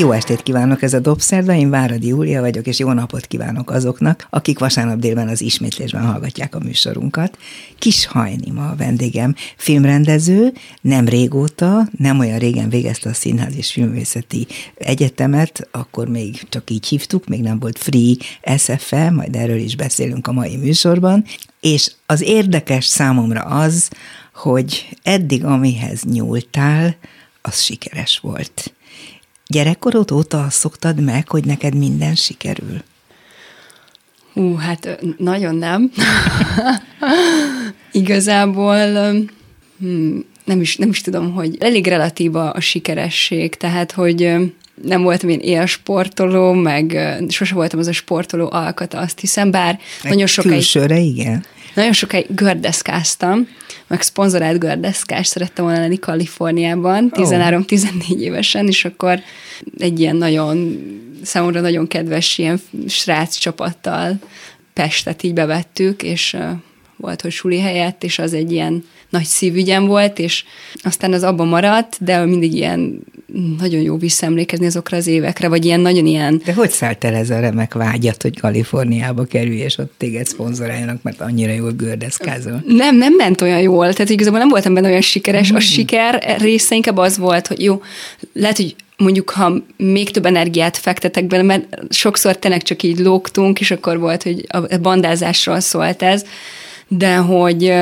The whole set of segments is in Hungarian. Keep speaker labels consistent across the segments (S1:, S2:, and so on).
S1: Jó estét kívánok, ez a Dobszerda, én Váradi Júlia vagyok, és jó napot kívánok azoknak, akik vasárnap délben az ismétlésben hallgatják a műsorunkat. Kis Hajni ma a vendégem, filmrendező, nem régóta, nem olyan régen végezte a Színház és Filmvészeti Egyetemet, akkor még csak így hívtuk, még nem volt Free SFE, majd erről is beszélünk a mai műsorban, és az érdekes számomra az, hogy eddig amihez nyúltál, az sikeres volt Gyerekkorod óta azt szoktad meg, hogy neked minden sikerül?
S2: Hú, hát nagyon nem. Igazából hmm, nem, is, nem is tudom, hogy elég relatív a, a sikeresség, tehát, hogy nem voltam én ilyen sportoló, meg sose voltam az a sportoló alkata, azt hiszem, bár
S1: Egy nagyon sokáig... Külsőre, igen.
S2: Nagyon sokáig gördeszkáztam, meg szponzorált gördeszkás szerettem volna lenni Kaliforniában, 13-14 évesen, és akkor egy ilyen nagyon, számomra nagyon kedves ilyen srác csapattal Pestet így bevettük, és volt, hogy suli helyett, és az egy ilyen nagy szívügyem volt, és aztán az abban maradt, de mindig ilyen nagyon jó visszaemlékezni azokra az évekre, vagy ilyen nagyon ilyen...
S1: De hogy szállt el ez a remek vágyat, hogy Kaliforniába kerülj, és ott téged szponzoráljanak, mert annyira jól gördeszkázol?
S2: Nem, nem ment olyan jól, tehát igazából nem voltam benne olyan sikeres. Mm. A siker része inkább az volt, hogy jó, lehet, hogy mondjuk, ha még több energiát fektetek bele, mert sokszor tényleg csak így lógtunk, és akkor volt, hogy a bandázásról szólt ez, de hogy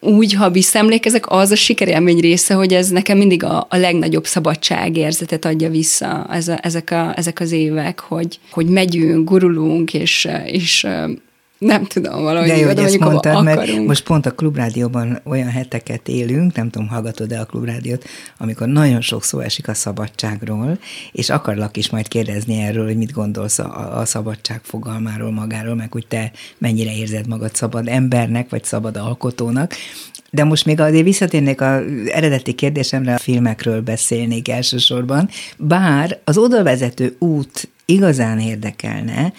S2: úgy, ha visszaemlékezek, az a sikerélmény része, hogy ez nekem mindig a, a legnagyobb szabadságérzetet adja vissza ez a, ezek, a, ezek az évek, hogy, hogy megyünk, gurulunk, és, és nem tudom, valahogy
S1: De jó, hogy ezt mondtad, mert most pont a Klubrádióban olyan heteket élünk, nem tudom, hallgatod-e a Klubrádiót, amikor nagyon sok szó esik a szabadságról, és akarlak is majd kérdezni erről, hogy mit gondolsz a, a szabadság fogalmáról magáról, meg hogy te mennyire érzed magad szabad embernek, vagy szabad alkotónak. De most még azért visszatérnék az eredeti kérdésemre, a filmekről beszélnék elsősorban, bár az odavezető út igazán érdekelne,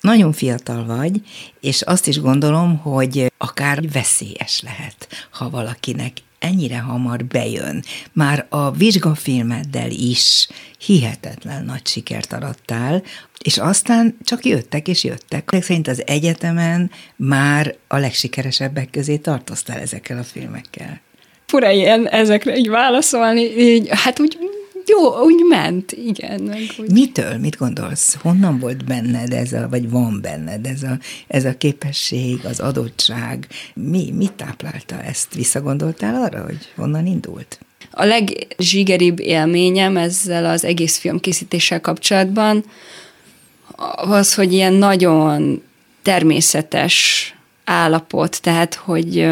S1: nagyon fiatal vagy, és azt is gondolom, hogy akár veszélyes lehet, ha valakinek ennyire hamar bejön. Már a vizsgafilmeddel is hihetetlen nagy sikert arattál, és aztán csak jöttek és jöttek. Szerint az egyetemen már a legsikeresebbek közé tartoztál ezekkel a filmekkel.
S2: Fura ilyen ezekre így válaszolni, így, hát úgy jó, úgy ment, igen. Meg úgy.
S1: Mitől, mit gondolsz? Honnan volt benned ez a, vagy van benned ez a, ez a képesség, az adottság? Mi, mit táplálta ezt? Visszagondoltál arra, hogy honnan indult?
S2: A legzsigeribb élményem ezzel az egész filmkészítéssel kapcsolatban az, hogy ilyen nagyon természetes állapot, tehát, hogy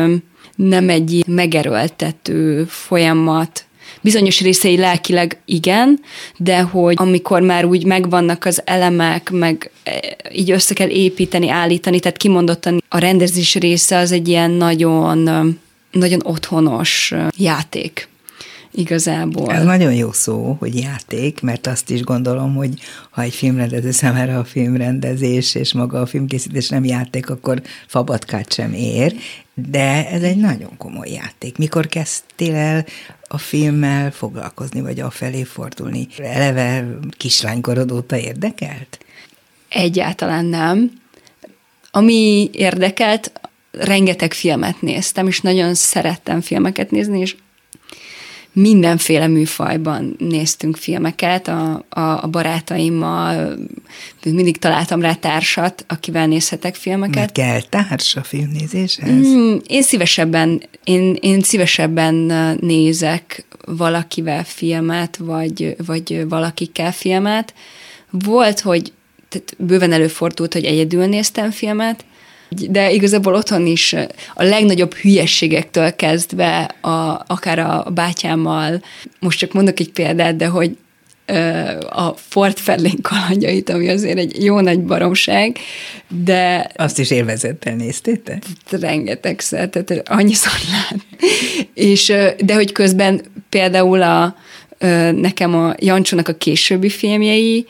S2: nem egy megerőltető folyamat, bizonyos részei lelkileg igen, de hogy amikor már úgy megvannak az elemek, meg e, így össze kell építeni, állítani, tehát kimondottan a rendezés része az egy ilyen nagyon, nagyon otthonos játék igazából.
S1: Ez nagyon jó szó, hogy játék, mert azt is gondolom, hogy ha egy filmrendező számára a filmrendezés és maga a filmkészítés nem játék, akkor fabatkát sem ér, de ez egy nagyon komoly játék. Mikor kezdtél el a filmmel foglalkozni, vagy a felé fordulni? Eleve kislánykorod óta érdekelt?
S2: Egyáltalán nem. Ami érdekelt, rengeteg filmet néztem, és nagyon szerettem filmeket nézni, és mindenféle műfajban néztünk filmeket a, a, a barátaimmal, mindig találtam rá társat, akivel nézhetek filmeket. Mert
S1: kell társ a filmnézéshez? Mm,
S2: én szívesebben, én, én szívesebben nézek valakivel filmet, vagy, vagy valakikkel filmet. Volt, hogy tehát bőven előfordult, hogy egyedül néztem filmet, de igazából otthon is a legnagyobb hülyességektől kezdve, a, akár a bátyámmal, most csak mondok egy példát, de hogy a Fort Fairlane kalandjait, ami azért egy jó nagy baromság, de...
S1: Azt is élvezettel néztétek?
S2: Rengetegszer, tehát annyiszor lát. És, de hogy közben például a, nekem a Jancsónak a későbbi filmjei,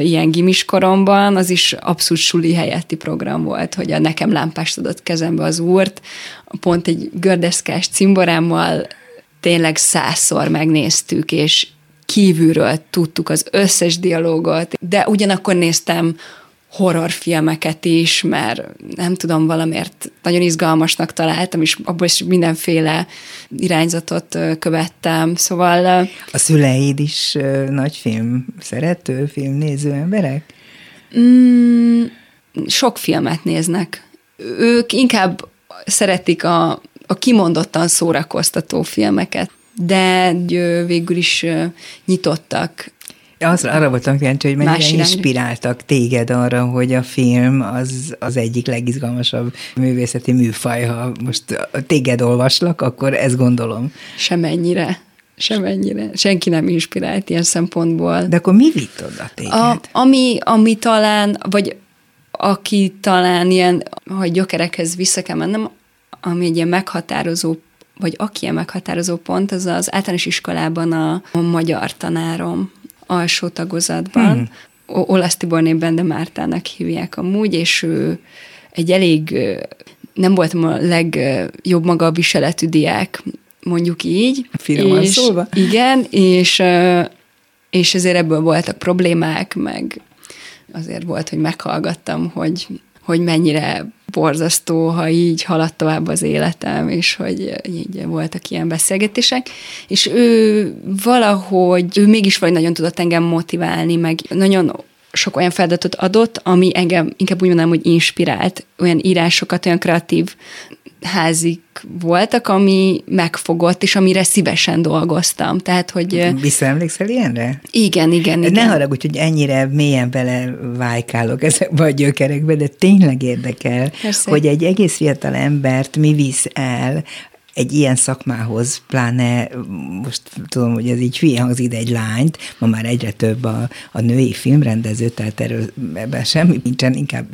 S2: ilyen gimis koromban, az is abszolút suli helyetti program volt, hogy a nekem lámpást adott kezembe az úrt, pont egy gördeszkás cimborámmal tényleg százszor megnéztük, és kívülről tudtuk az összes dialógot, de ugyanakkor néztem horrorfilmeket is, mert nem tudom, valamiért nagyon izgalmasnak találtam, és abból is mindenféle irányzatot követtem, szóval...
S1: A szüleid is nagy film szerető, filmnéző emberek?
S2: Mm, sok filmet néznek. Ők inkább szeretik a, a kimondottan szórakoztató filmeket, de végül is nyitottak
S1: az, arra voltam kíváncsi, hogy mennyire inspiráltak téged arra, hogy a film az az egyik legizgalmasabb művészeti műfaj. Ha most téged olvaslak, akkor ezt gondolom.
S2: Semennyire. Semennyire. Senki nem inspirált ilyen szempontból.
S1: De akkor mi vitt oda téged? A,
S2: ami, ami talán, vagy aki talán ilyen, ha gyökerekhez vissza kell mennem, ami egy ilyen meghatározó vagy aki ilyen meghatározó pont, az az általános iskolában a, a magyar tanárom, alsó tagozatban. Hmm. Olasz Tiborné de Mártának hívják amúgy, és ő egy elég, nem voltam a legjobb maga a viseletű diák, mondjuk így.
S1: Finoman és, szólva.
S2: Igen, és, és ezért ebből voltak problémák, meg azért volt, hogy meghallgattam, hogy hogy mennyire borzasztó, ha így haladt tovább az életem, és hogy így voltak ilyen beszélgetések. És ő valahogy, ő mégis vagy nagyon tudott engem motiválni, meg nagyon sok olyan feladatot adott, ami engem inkább úgy mondanám, hogy inspirált, olyan írásokat, olyan kreatív házik voltak, ami megfogott, és amire szívesen dolgoztam. Tehát, hogy...
S1: Visszaemlékszel ilyenre?
S2: Igen, igen, igen.
S1: Ne haragudj, hogy ennyire mélyen bele vájkálok ezekbe a gyökerekbe, de tényleg érdekel, Persze. hogy egy egész fiatal embert mi visz el egy ilyen szakmához, pláne most tudom, hogy ez így hülye hangzik, de egy lányt, ma már egyre több a, a női filmrendező, tehát erről ebben semmi nincsen, inkább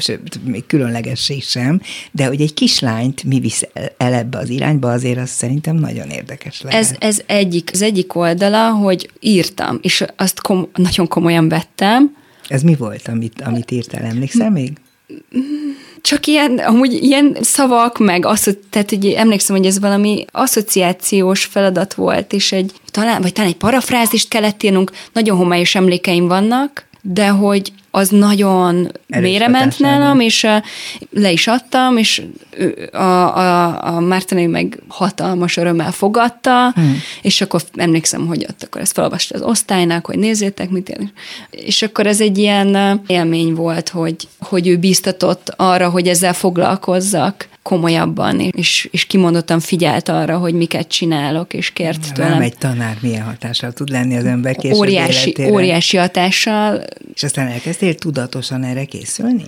S1: még különlegesség sem, de hogy egy kislányt mi visz el ebbe az irányba, azért az szerintem nagyon érdekes lehet.
S2: Ez, ez egyik, az egyik oldala, hogy írtam, és azt kom- nagyon komolyan vettem.
S1: Ez mi volt, amit, amit írtál, emlékszel még?
S2: Csak ilyen, amúgy ilyen szavak, meg azt, tehát hogy emlékszem, hogy ez valami asszociációs feladat volt, és egy, talán, vagy talán egy parafrázist kellett írnunk, nagyon homályos emlékeim vannak, de hogy az nagyon mélyre ment nálam, és le is adtam, és a, a, a Mártonai meg hatalmas örömmel fogadta, hmm. és akkor emlékszem, hogy ott akkor ezt felolvasta az osztálynak, hogy nézzétek, mit én. És akkor ez egy ilyen élmény volt, hogy, hogy ő bíztatott arra, hogy ezzel foglalkozzak komolyabban, és, és kimondottan figyelt arra, hogy miket csinálok, és kért
S1: tőlem. Nem egy tanár milyen hatással tud lenni az ember később
S2: óriási, életére. Óriási hatással.
S1: És aztán elkezdtél tudatosan erre készülni?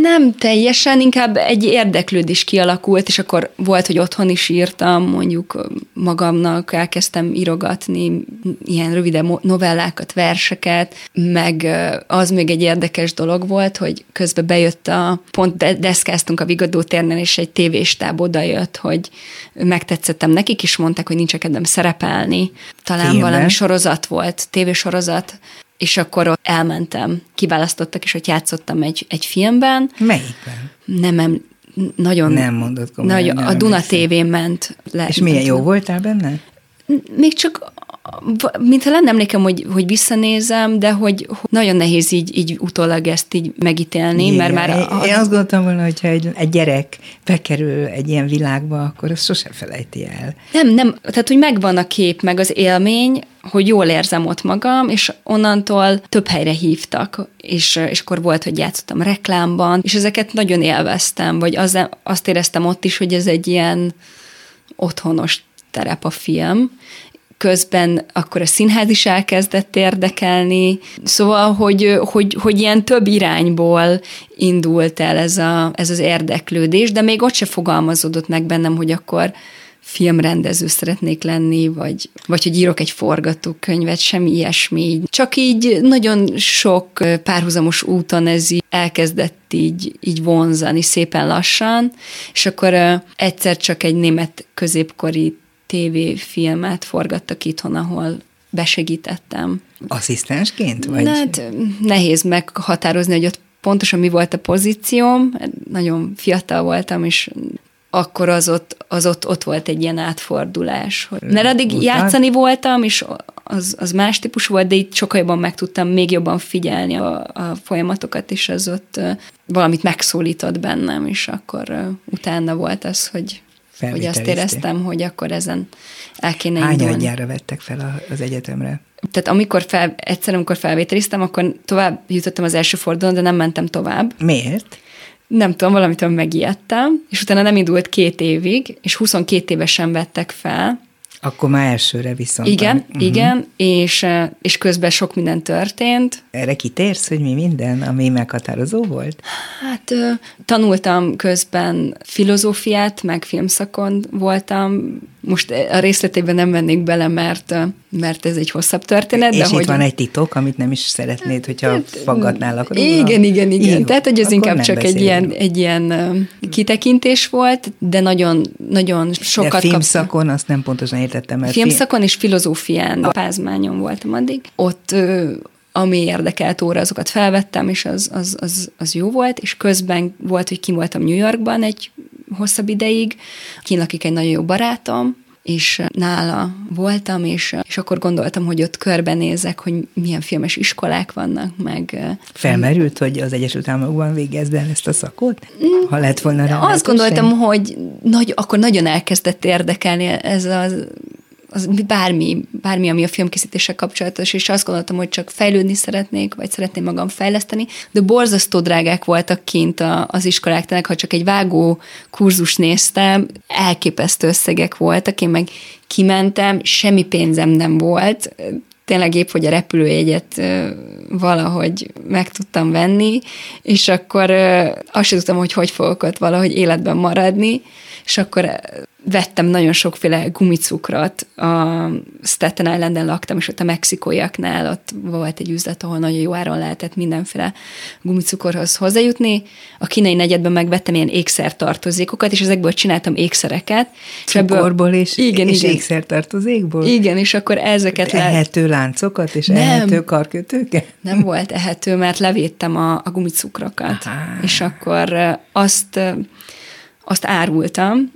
S2: Nem teljesen, inkább egy érdeklődés kialakult, és akkor volt, hogy otthon is írtam, mondjuk magamnak elkezdtem írogatni ilyen rövidebb novellákat, verseket, meg az még egy érdekes dolog volt, hogy közben bejött a, pont deszkáztunk a Vigadó térnél, és egy tévéstáb odajött, hogy megtetszettem nekik, is mondták, hogy nincs kedvem szerepelni. Talán Filmben? valami sorozat volt, tévésorozat, és akkor ott elmentem, kiválasztottak, és hogy játszottam egy, egy filmben.
S1: Melyikben?
S2: Nem, em, nagyon...
S1: Nem mondott komolyan.
S2: Nagyon, a Duna tévén ment.
S1: Le, és milyen jó voltál benne?
S2: Még csak mintha lenne emlékem, hogy, hogy visszanézem, de hogy nagyon nehéz így, így utólag ezt így megítélni, Igen, mert már...
S1: A, én azt gondoltam volna, hogyha egy, egy gyerek bekerül egy ilyen világba, akkor azt sosem felejti el.
S2: Nem, nem, tehát hogy megvan a kép, meg az élmény, hogy jól érzem ott magam, és onnantól több helyre hívtak, és, és akkor volt, hogy játszottam reklámban, és ezeket nagyon élveztem, vagy az, azt éreztem ott is, hogy ez egy ilyen otthonos terep a film, közben akkor a színház is elkezdett érdekelni, szóval, hogy, hogy, hogy ilyen több irányból indult el ez, a, ez az érdeklődés, de még ott se fogalmazódott meg bennem, hogy akkor filmrendező szeretnék lenni, vagy, vagy hogy írok egy forgatókönyvet, semmi ilyesmi. Csak így nagyon sok párhuzamos úton ez így elkezdett így, így vonzani szépen lassan, és akkor egyszer csak egy német középkori tévéfilmet forgattak itthon, ahol besegítettem.
S1: Asszisztensként? Vagy?
S2: Hát nehéz meghatározni, hogy ott pontosan mi volt a pozícióm. Nagyon fiatal voltam, és akkor az ott, az ott, ott volt egy ilyen átfordulás. Hogy mert addig Után? játszani voltam, és az, az más típus volt, de itt sokkal jobban meg tudtam még jobban figyelni a, a folyamatokat, és az ott valamit megszólított bennem, és akkor utána volt az, hogy hogy azt éreztem, hogy akkor ezen el kéne
S1: Hány adjára vettek fel az egyetemre?
S2: Tehát amikor fel, egyszer, amikor felvételiztem, akkor tovább jutottam az első fordulón, de nem mentem tovább.
S1: Miért?
S2: Nem tudom, valamitől megijedtem, és utána nem indult két évig, és 22 évesen vettek fel,
S1: akkor már elsőre viszont.
S2: Igen, uh-huh. igen, és, és közben sok minden történt.
S1: Erre kitérsz, hogy mi minden, ami meghatározó volt?
S2: Hát tanultam közben filozófiát, meg filmszakon voltam, most a részletében nem vennék bele, mert, mert ez egy hosszabb történet.
S1: És
S2: de
S1: itt
S2: hogy...
S1: van egy titok, amit nem is szeretnéd, hogyha hát, faggatnálak róla.
S2: Igen, igen, igen. Jó, Tehát, hogy ez inkább csak egy ilyen, egy ilyen kitekintés volt, de nagyon, nagyon sokat
S1: De filmszakon, kap... azt nem pontosan értettem.
S2: Mert filmszakon és filozófián a pázmányon voltam addig. Ott ami érdekelt óra, azokat felvettem, és az, az, az, az jó volt, és közben volt, hogy ki voltam New Yorkban egy hosszabb ideig, kint lakik egy nagyon jó barátom, és nála voltam, és, és akkor gondoltam, hogy ott körbenézek, hogy milyen filmes iskolák vannak, meg...
S1: Felmerült, hogy az Egyesült Államokban végezd el ezt a szakot? Ha lett volna rá
S2: Azt gondoltam, hogy nagy, akkor nagyon elkezdett érdekelni ez az az bármi, bármi, ami a filmkészítéssel kapcsolatos, és azt gondoltam, hogy csak fejlődni szeretnék, vagy szeretném magam fejleszteni, de borzasztó drágák voltak kint a, az iskolák, tehát ha csak egy vágó kurzus néztem, elképesztő összegek voltak, én meg kimentem, semmi pénzem nem volt, tényleg épp, hogy a repülőjegyet valahogy meg tudtam venni, és akkor azt sem tudtam, hogy hogy fogok ott valahogy életben maradni, és akkor vettem nagyon sokféle gumicukrot, a Staten Islanden laktam, és ott a mexikóiaknál ott volt egy üzlet, ahol nagyon jó áron lehetett mindenféle gumicukorhoz hozzájutni. A kínai negyedben megvettem ilyen ékszertartozékokat, és ezekből csináltam ékszereket.
S1: Cukorból és, igen, és igen. ékszertartozékból?
S2: Igen, és akkor ezeket...
S1: Ehető le... láncokat és nem, ehető karkötőket?
S2: Nem volt ehető, mert levédtem a, a gumicukrokat. Aha. És akkor azt azt árultam,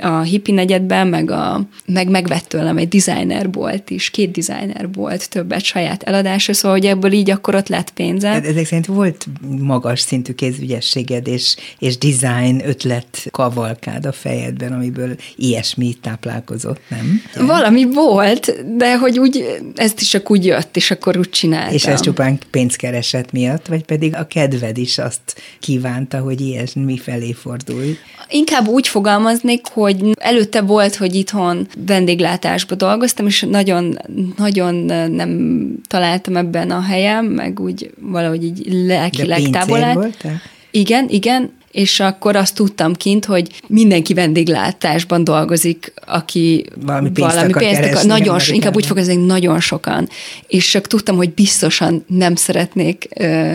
S2: a hippi negyedben, meg, a, meg megvett tőlem egy designerbolt is, két designerbolt, többet saját eladásra, szóval hogy ebből így akkor ott lett pénzem.
S1: Hát ezek szerint volt magas szintű kézügyességed és, és design ötlet kavalkád a fejedben, amiből ilyesmi táplálkozott, nem?
S2: Valami volt, de hogy úgy, ez is csak úgy jött, és akkor úgy csináltam.
S1: És ez csupán pénzkereset miatt, vagy pedig a kedved is azt kívánta, hogy ilyesmi felé fordulj?
S2: Inkább úgy fogalmazni, emlékszik, hogy előtte volt, hogy itthon vendéglátásba dolgoztam, és nagyon, nagyon nem találtam ebben a helyem, meg úgy valahogy így lelkileg távol Igen, igen, és akkor azt tudtam kint, hogy mindenki vendéglátásban dolgozik, aki
S1: valami pénzt valami akar pénzt akar,
S2: nagyon, inkább úgy fogalmazni, nagyon sokan. És csak tudtam, hogy biztosan nem szeretnék ö,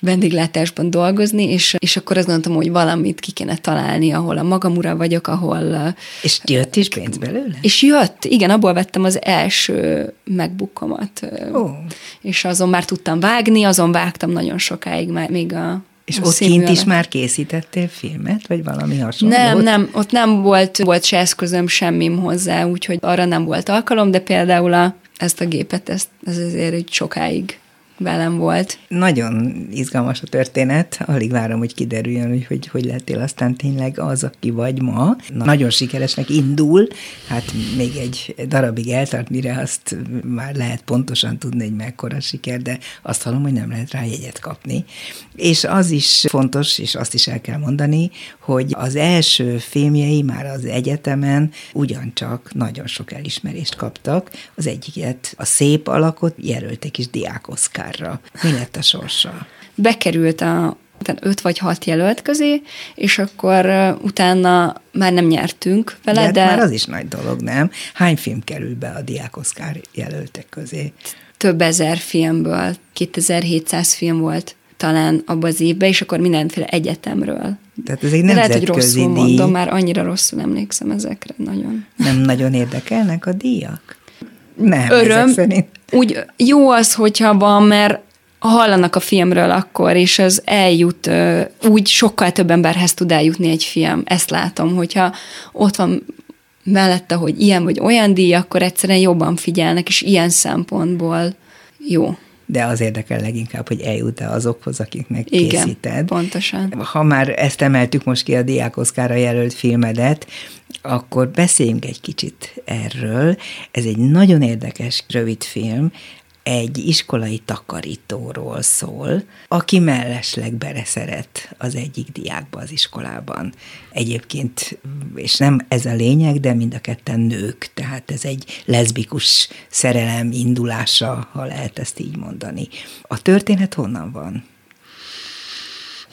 S2: vendéglátásban dolgozni, és, és akkor azt gondoltam, hogy valamit ki kéne találni, ahol a magam ura vagyok, ahol...
S1: És jött is pénz belőle?
S2: És jött, igen, abból vettem az első megbukkomat. Oh. És azon már tudtam vágni, azon vágtam nagyon sokáig, még a
S1: és a ott kint is már készítettél filmet, vagy valami hasonló?
S2: Nem, nem, ott nem volt, volt se eszközöm semmim hozzá, úgyhogy arra nem volt alkalom, de például a, ezt a gépet, ezt, ez azért egy sokáig velem volt.
S1: Nagyon izgalmas a történet, alig várom, hogy kiderüljön, hogy hogy, hogy lettél aztán tényleg az, aki vagy ma. Na, nagyon sikeresnek indul, hát még egy darabig eltart, mire azt már lehet pontosan tudni, hogy mekkora siker, de azt hallom, hogy nem lehet rá jegyet kapni. És az is fontos, és azt is el kell mondani, hogy az első filmjei már az egyetemen ugyancsak nagyon sok elismerést kaptak. Az egyiket a szép alakot jelölték is Diák Oszkárra. Mi lett a sorsa?
S2: Bekerült a öt vagy hat jelölt közé, és akkor utána már nem nyertünk vele, de... Hát de...
S1: már az is nagy dolog, nem? Hány film kerül be a Diák Oszkár jelöltek közé?
S2: Több ezer filmből, 2700 film volt talán abban az évben, és akkor mindenféle egyetemről.
S1: Tehát ez egy nemzetközi Lehet, hogy rosszul díj. mondom,
S2: már annyira rosszul emlékszem ezekre nagyon.
S1: Nem nagyon érdekelnek a díjak? Nem,
S2: öröm. Úgy jó az, hogyha van, mert hallanak a filmről akkor, és az eljut, úgy sokkal több emberhez tud eljutni egy film. Ezt látom, hogyha ott van mellette, hogy ilyen vagy olyan díj, akkor egyszerűen jobban figyelnek, és ilyen szempontból jó.
S1: De az érdekel leginkább, hogy eljut-e azokhoz, akiknek Igen, készíted.
S2: pontosan.
S1: Ha már ezt emeltük most ki a Diákoszkára jelölt filmedet, akkor beszéljünk egy kicsit erről. Ez egy nagyon érdekes rövid film, egy iskolai takarítóról szól, aki mellesleg beleszeret az egyik diákba az iskolában. Egyébként, és nem ez a lényeg, de mind a ketten nők, tehát ez egy leszbikus szerelem indulása, ha lehet ezt így mondani. A történet honnan van?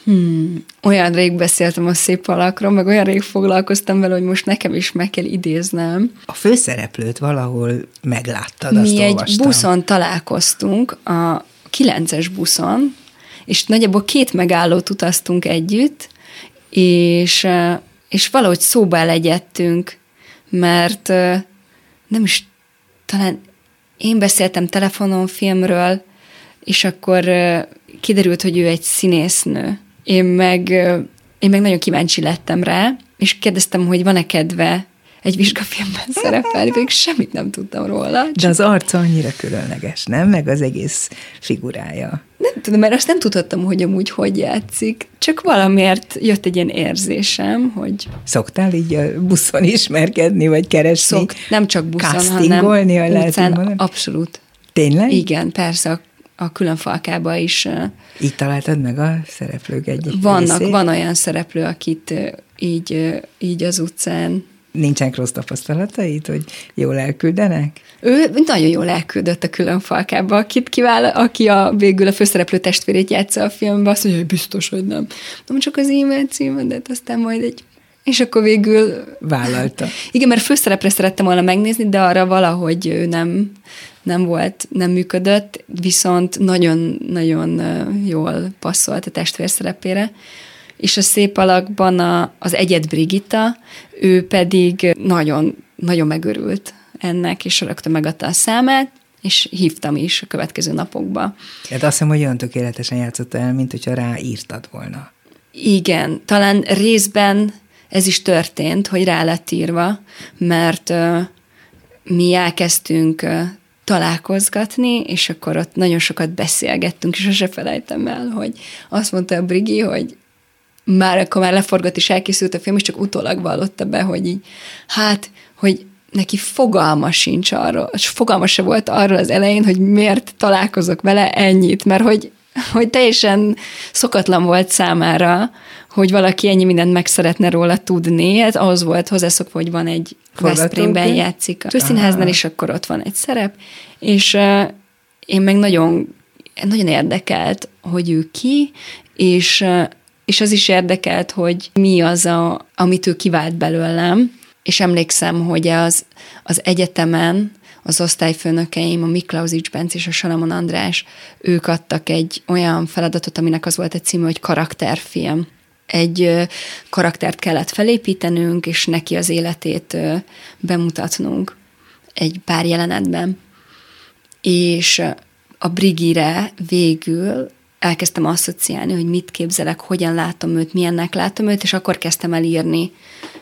S2: Hmm, olyan rég beszéltem a szép alakról, meg olyan rég foglalkoztam vele, hogy most nekem is meg kell idéznem.
S1: A főszereplőt valahol megláttad,
S2: Mi
S1: azt
S2: egy
S1: olvastam.
S2: buszon találkoztunk, a 9-es buszon, és nagyjából két megállót utaztunk együtt, és, és valahogy szóba legyettünk, mert nem is, talán én beszéltem telefonon filmről, és akkor kiderült, hogy ő egy színésznő én meg, én meg nagyon kíváncsi lettem rá, és kérdeztem, hogy van-e kedve egy vizsgafilmben szerepelni, pedig semmit nem tudtam róla.
S1: Csak... De az arca annyira különleges, nem? Meg az egész figurája.
S2: Nem tudom, mert azt nem tudhattam, hogy amúgy hogy játszik. Csak valamiért jött egy ilyen érzésem, hogy...
S1: Szoktál így a buszon ismerkedni, vagy keresni?
S2: Szok, nem csak buszon, hanem
S1: utcán,
S2: abszolút.
S1: Tényleg?
S2: Igen, persze, a külön falkába is.
S1: Így találtad meg a szereplők egyik
S2: Vannak, részét? van olyan szereplő, akit így, így az utcán
S1: Nincsenek rossz tapasztalatait, hogy jól elküldenek?
S2: Ő nagyon jól elküldött a külön falkába, akit kivál, aki a, végül a főszereplő testvérét játsza a filmben, azt mondja, hogy biztos, hogy nem. Nem csak az e-mail címedet, aztán majd egy és akkor végül...
S1: Vállalta.
S2: Igen, mert főszerepre szerettem volna megnézni, de arra valahogy ő nem, nem volt, nem működött, viszont nagyon-nagyon jól passzolt a testvér szerepére. És a szép alakban a, az egyed Brigitta, ő pedig nagyon, nagyon megörült ennek, és rögtön megadta a számát, és hívtam is a következő napokba.
S1: Hát azt hiszem, hogy olyan tökéletesen játszott el, mint hogyha ráírtad volna.
S2: Igen, talán részben ez is történt, hogy rá lett írva, mert uh, mi elkezdtünk uh, találkozgatni, és akkor ott nagyon sokat beszélgettünk, és sose felejtem el, hogy azt mondta a Brigi, hogy már akkor már leforgott és elkészült a film, és csak utólag vallotta be, hogy így, hát, hogy neki fogalma sincs arról, és fogalma se volt arról az elején, hogy miért találkozok vele ennyit, mert hogy, hogy teljesen szokatlan volt számára, hogy valaki ennyi mindent meg szeretne róla tudni. Ez ahhoz volt hozzászokva, hogy van egy Veszprémben játszik a színháznál, és akkor ott van egy szerep, és uh, én meg nagyon, nagyon érdekelt, hogy ő ki, és, uh, és az is érdekelt, hogy mi az, a, amit ő kivált belőlem, és emlékszem, hogy az, az egyetemen az osztályfőnökeim, a Miklausics Benc és a Salamon András, ők adtak egy olyan feladatot, aminek az volt egy címe, hogy karakterfilm egy karaktert kellett felépítenünk, és neki az életét bemutatnunk egy pár jelenetben. És a Brigire végül elkezdtem asszociálni, hogy mit képzelek, hogyan látom őt, milyennek látom őt, és akkor kezdtem el írni.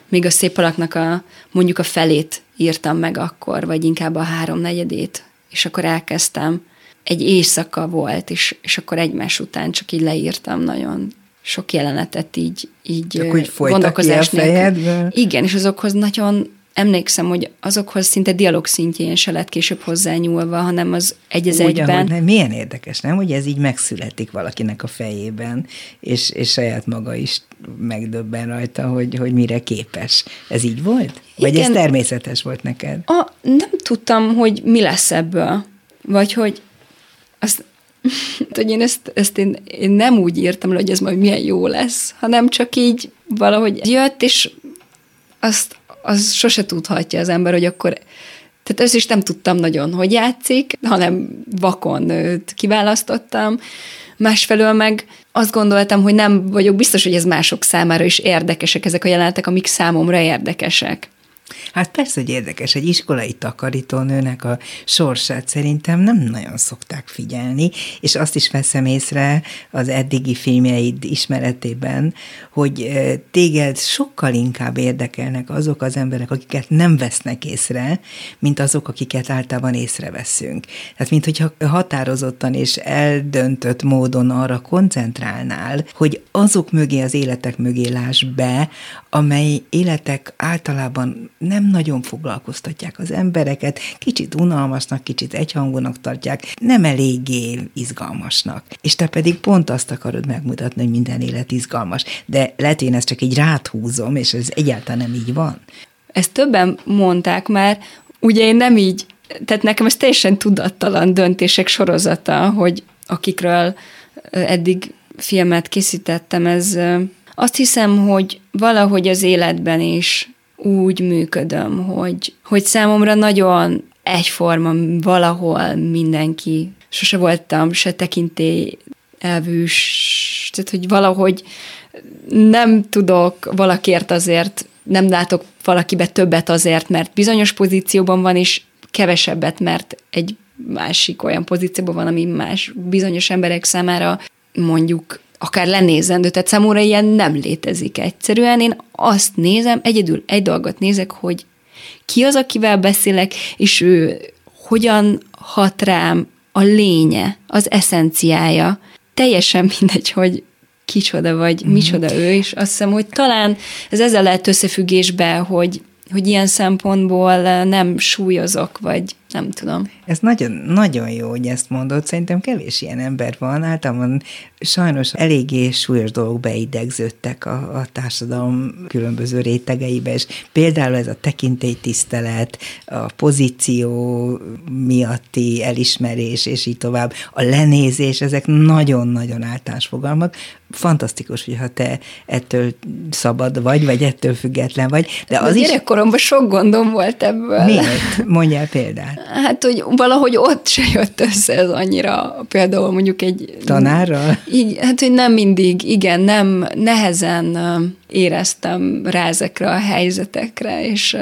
S2: Még a szép alaknak a, mondjuk a felét írtam meg akkor, vagy inkább a háromnegyedét, és akkor elkezdtem. Egy éjszaka volt, és, és akkor egymás után csak így leírtam nagyon sok jelenetet így, így
S1: úgy gondolkozás nélkül.
S2: Igen, és azokhoz nagyon emlékszem, hogy azokhoz szinte dialog szintjén se lett később hozzányúlva, hanem az egy az egyben.
S1: nem, milyen érdekes, nem? Hogy ez így megszületik valakinek a fejében, és, és saját maga is megdöbben rajta, hogy, hogy mire képes. Ez így volt? Vagy Igen. ez természetes volt neked?
S2: A, nem tudtam, hogy mi lesz ebből. Vagy hogy azt hogy én ezt, ezt én, én nem úgy írtam le, hogy ez majd milyen jó lesz, hanem csak így valahogy jött, és azt az sose tudhatja az ember, hogy akkor tehát ezt is nem tudtam nagyon, hogy játszik, hanem vakon őt kiválasztottam. Másfelől meg azt gondoltam, hogy nem vagyok biztos, hogy ez mások számára is érdekesek ezek a jelenetek, amik számomra érdekesek.
S1: Hát persze, hogy érdekes, egy iskolai takarítónőnek a sorsát szerintem nem nagyon szokták figyelni, és azt is veszem észre az eddigi filmjeid ismeretében, hogy téged sokkal inkább érdekelnek azok az emberek, akiket nem vesznek észre, mint azok, akiket általában észreveszünk. Tehát, mint hogyha határozottan és eldöntött módon arra koncentrálnál, hogy azok mögé, az életek mögé láss be, amely életek általában nem nagyon foglalkoztatják az embereket, kicsit unalmasnak, kicsit egyhangúnak tartják, nem eléggé izgalmasnak. És te pedig pont azt akarod megmutatni, hogy minden élet izgalmas. De lehet, én ezt csak így ráthúzom, és ez egyáltalán nem így van.
S2: Ezt többen mondták már, ugye én nem így, tehát nekem ez teljesen tudattalan döntések sorozata, hogy akikről eddig filmet készítettem, ez azt hiszem, hogy valahogy az életben is úgy működöm, hogy, hogy számomra nagyon egyforma valahol mindenki. Sose voltam se tekintély elvűs, tehát hogy valahogy nem tudok valakért azért, nem látok valakibe többet azért, mert bizonyos pozícióban van, és kevesebbet, mert egy másik olyan pozícióban van, ami más bizonyos emberek számára mondjuk akár lenézendő, tehát számomra ilyen nem létezik egyszerűen. Én azt nézem, egyedül egy dolgot nézek, hogy ki az, akivel beszélek, és ő hogyan hat rám a lénye, az eszenciája. Teljesen mindegy, hogy kicsoda vagy, mm. micsoda ő, és azt hiszem, hogy talán ez ezzel lehet összefüggésbe, hogy hogy ilyen szempontból nem súlyozok, vagy nem tudom.
S1: Ez nagyon, nagyon jó, hogy ezt mondod. Szerintem kevés ilyen ember van. Általában sajnos eléggé súlyos dolgok beidegződtek a, a társadalom különböző rétegeibe, és például ez a tekintélytisztelet, a pozíció miatti elismerés, és így tovább, a lenézés, ezek nagyon-nagyon általános fogalmak. Fantasztikus, hogyha te ettől szabad vagy, vagy ettől független vagy.
S2: De az de is... gyerekkoromban sok gondom volt ebből.
S1: Miért? Mondjál példát.
S2: Hát, hogy valahogy ott se jött össze ez annyira, például mondjuk egy...
S1: Tanárral?
S2: Így, hát, hogy nem mindig, igen, nem, nehezen éreztem rá ezekre a helyzetekre, és...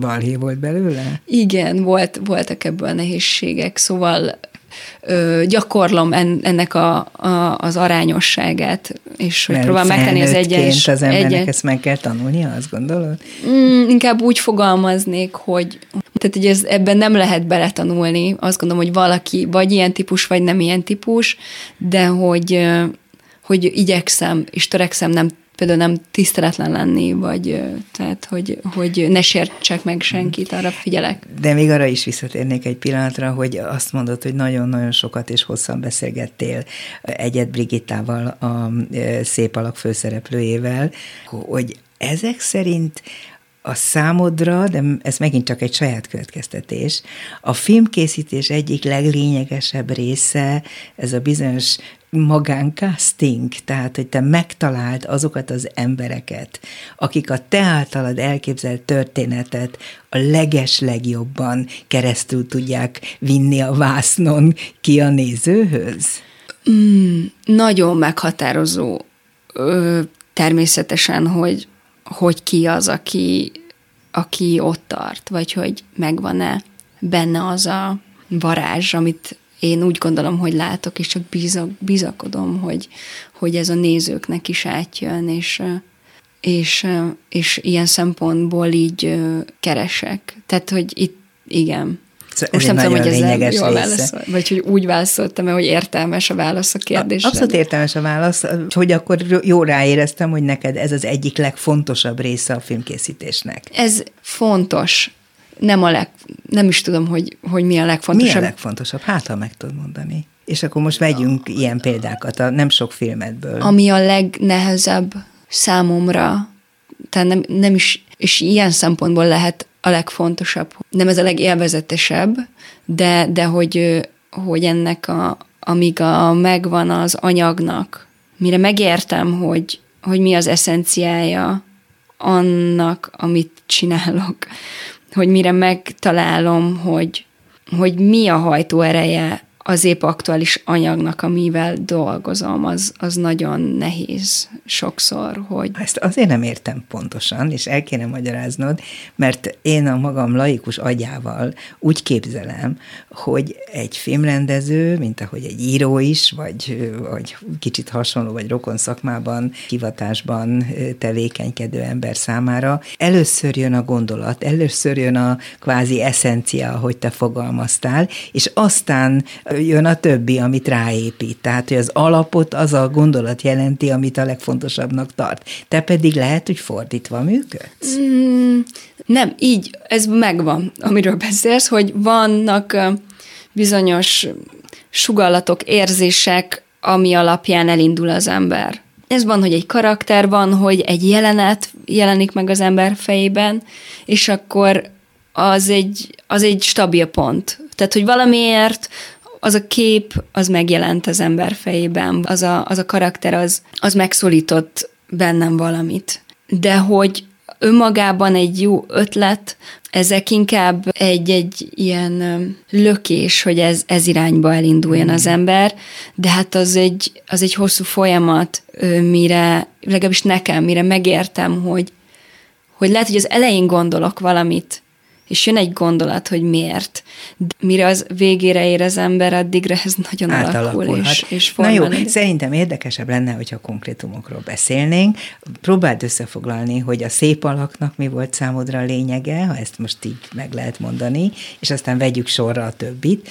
S1: Balhé volt belőle?
S2: Igen, volt, voltak ebből nehézségek, szóval gyakorlom en, ennek a, a, az arányosságát, és hogy próbál megtenni az egyes...
S1: az embernek egyes... ezt meg kell tanulnia, azt gondolod?
S2: Mm, inkább úgy fogalmaznék, hogy tehát hogy ez, ebben nem lehet beletanulni. Azt gondolom, hogy valaki vagy ilyen típus, vagy nem ilyen típus, de hogy, hogy igyekszem és törekszem nem például nem tiszteletlen lenni, vagy tehát, hogy, hogy ne sértsek meg senkit, arra figyelek.
S1: De még arra is visszatérnék egy pillanatra, hogy azt mondod, hogy nagyon-nagyon sokat és hosszan beszélgettél Egyet Brigittával, a szép alak főszereplőjével, hogy ezek szerint a számodra, de ez megint csak egy saját következtetés, a filmkészítés egyik leglényegesebb része ez a bizonyos magáncasting, tehát hogy te megtaláld azokat az embereket, akik a te általad elképzelt történetet a leges legjobban keresztül tudják vinni a vásznon ki a nézőhöz?
S2: Mm, nagyon meghatározó ö, természetesen, hogy hogy ki az, aki, aki ott tart, vagy hogy megvan-e benne az a varázs, amit én úgy gondolom, hogy látok, és csak bízak, bizakodom, hogy, hogy ez a nézőknek is átjön, és, és, és ilyen szempontból így keresek. Tehát, hogy itt igen,
S1: Szóval Most nem tudom, hogy ez jól válaszol,
S2: vagy hogy úgy válaszoltam hogy értelmes a válasz a kérdésre.
S1: Abszolút értelmes a válasz, hogy akkor jó ráéreztem, hogy neked ez az egyik legfontosabb része a filmkészítésnek.
S2: Ez fontos. Nem, a leg, nem is tudom, hogy, hogy mi a legfontosabb.
S1: Mi a legfontosabb? Hát, ha meg tudod mondani. És akkor most vegyünk ilyen példákat, a nem sok filmedből.
S2: Ami a legnehezebb számomra, tehát nem, nem is, és ilyen szempontból lehet a legfontosabb. Nem ez a legélvezetesebb, de, de hogy, hogy ennek a, amíg a, megvan az anyagnak, mire megértem, hogy, hogy mi az eszenciája annak, amit csinálok, hogy mire megtalálom, hogy, hogy mi a hajtó az épp aktuális anyagnak, amivel dolgozom, az, az nagyon nehéz sokszor, hogy...
S1: Ezt azért nem értem pontosan, és el kéne magyaráznod, mert én a magam laikus agyával úgy képzelem, hogy egy filmrendező, mint ahogy egy író is, vagy, vagy kicsit hasonló, vagy rokon szakmában, hivatásban tevékenykedő ember számára, először jön a gondolat, először jön a kvázi eszencia, ahogy te fogalmaztál, és aztán jön a többi, amit ráépít. Tehát, hogy az alapot az a gondolat jelenti, amit a legfontosabbnak tart. Te pedig lehet, hogy fordítva működsz? Mm,
S2: nem, így, ez megvan, amiről beszélsz, hogy vannak bizonyos sugallatok, érzések, ami alapján elindul az ember. Ez van, hogy egy karakter van, hogy egy jelenet jelenik meg az ember fejében, és akkor az egy, az egy stabil pont. Tehát, hogy valamiért az a kép, az megjelent az ember fejében, az a, az a karakter, az, az megszólított bennem valamit. De hogy önmagában egy jó ötlet, ezek inkább egy-egy ilyen lökés, hogy ez, ez irányba elinduljon az mm. ember, de hát az egy, az egy hosszú folyamat, mire, legalábbis nekem, mire megértem, hogy, hogy lehet, hogy az elején gondolok valamit, és jön egy gondolat, hogy miért. De mire az végére ér az ember, addigra ez nagyon alakul, és, és
S1: Na jó, szerintem érdekesebb lenne, hogyha konkrétumokról beszélnénk. Próbáld összefoglalni, hogy a szép alaknak mi volt számodra a lényege, ha ezt most így meg lehet mondani, és aztán vegyük sorra a többit,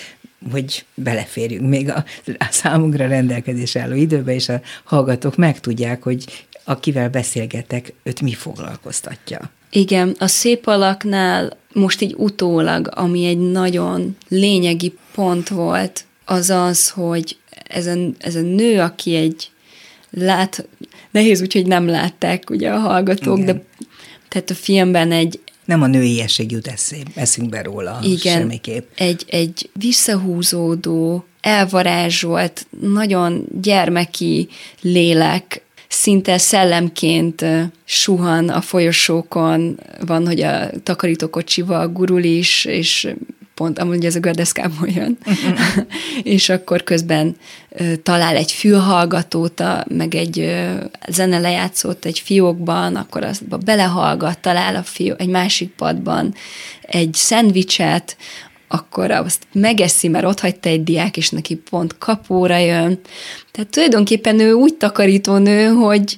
S1: hogy beleférjünk még a, a számunkra rendelkezés álló időbe, és a hallgatók megtudják, hogy akivel beszélgetek, őt mi foglalkoztatja.
S2: Igen, a szép alaknál most így utólag, ami egy nagyon lényegi pont volt, az az, hogy ez a, ez a nő, aki egy lát, nehéz úgy, hogy nem látták ugye a hallgatók, Igen. de tehát a filmben egy
S1: nem a nőiesség jut eszünkbe róla Igen, semmiképp.
S2: Egy, egy visszahúzódó, elvarázsolt, nagyon gyermeki lélek szinte szellemként suhan a folyosókon, van, hogy a takarítókocsival gurul is, és pont amúgy ez a gördeszkából jön, és akkor közben talál egy fülhallgatót, meg egy zene lejátszót egy fiókban, akkor azt belehallgat, talál a fió, egy másik padban egy szendvicset, akkor azt megeszi, mert ott hagyta egy diák, és neki pont kapóra jön. Tehát tulajdonképpen ő úgy takarítónő, hogy,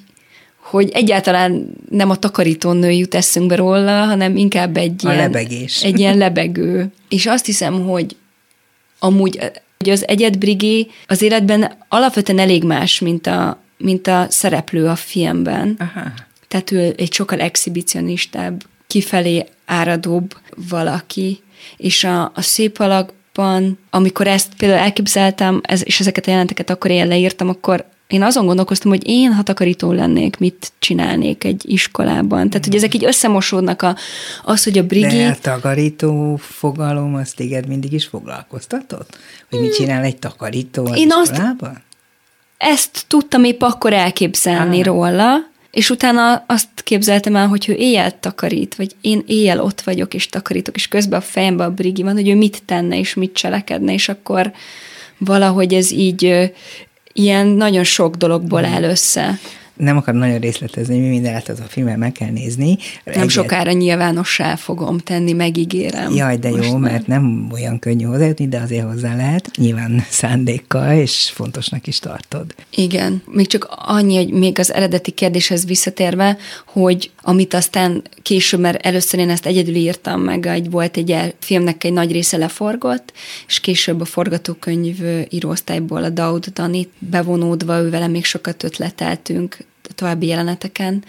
S2: hogy egyáltalán nem a takarítónő jut eszünkbe róla, hanem inkább egy
S1: a ilyen, lebegés.
S2: egy ilyen lebegő. És azt hiszem, hogy amúgy hogy az egyedbrigé az életben alapvetően elég más, mint a, mint a szereplő a filmben. Aha. Tehát ő egy sokkal exhibicionistább, kifelé áradóbb valaki, és a, a szép alakban, amikor ezt például elképzeltem, ez, és ezeket a jelenteket akkor én leírtam, akkor én azon gondolkoztam, hogy én, ha takarító lennék, mit csinálnék egy iskolában. Tehát, hogy ezek így összemosódnak a, az, hogy a brigi...
S1: De a takarító fogalom, azt téged mindig is foglalkoztatott? Hogy mit csinál egy takarító az én iskolában? Azt,
S2: ezt tudtam épp akkor elképzelni ah. róla, és utána azt képzeltem el, hogy ő éjjel takarít, vagy én éjjel ott vagyok és takarítok, és közben a fejemben a brigi van, hogy ő mit tenne és mit cselekedne, és akkor valahogy ez így ilyen nagyon sok dologból áll össze
S1: nem akarom nagyon részletezni, mi minden lehet az a filmmel meg kell nézni.
S2: Nem Egyet... sokára nyilvánossá fogom tenni, megígérem.
S1: Jaj, de jó, nem. mert nem olyan könnyű hozzájutni, de azért hozzá lehet. Nyilván szándékkal, és fontosnak is tartod.
S2: Igen. Még csak annyi, hogy még az eredeti kérdéshez visszatérve, hogy amit aztán később, mert először én ezt egyedül írtam meg, egy, volt egy el, filmnek egy nagy része leforgott, és később a forgatókönyv íróosztályból a Daud Danit bevonódva, ővel még sokat ötleteltünk, további jeleneteken,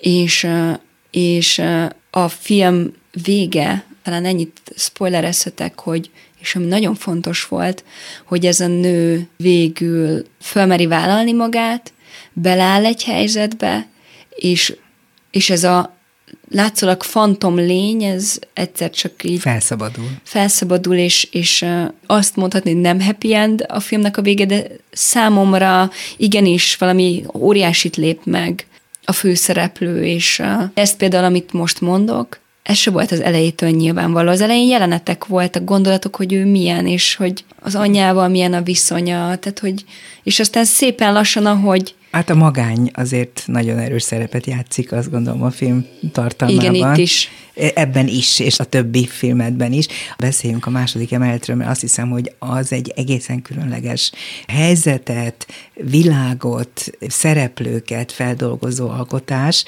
S2: és, és a film vége, talán ennyit spoilerezhetek, hogy és ami nagyon fontos volt, hogy ez a nő végül fölmeri vállalni magát, beláll egy helyzetbe, és, és ez a látszólag fantom lény, ez egyszer csak így...
S1: Felszabadul.
S2: Felszabadul, és, és azt mondhatni, hogy nem happy end a filmnek a vége, de számomra igenis valami óriásit lép meg a főszereplő, és ezt például, amit most mondok, ez se volt az elejétől nyilvánvaló. Az elején jelenetek voltak, gondolatok, hogy ő milyen, és hogy az anyjával milyen a viszonya, tehát hogy, és aztán szépen lassan, ahogy
S1: Hát a magány azért nagyon erős szerepet játszik, azt gondolom a film tartalmában.
S2: Igen, itt is.
S1: E, ebben is, és a többi filmedben is. Beszéljünk a második emeletről, mert azt hiszem, hogy az egy egészen különleges helyzetet, világot, szereplőket feldolgozó alkotás.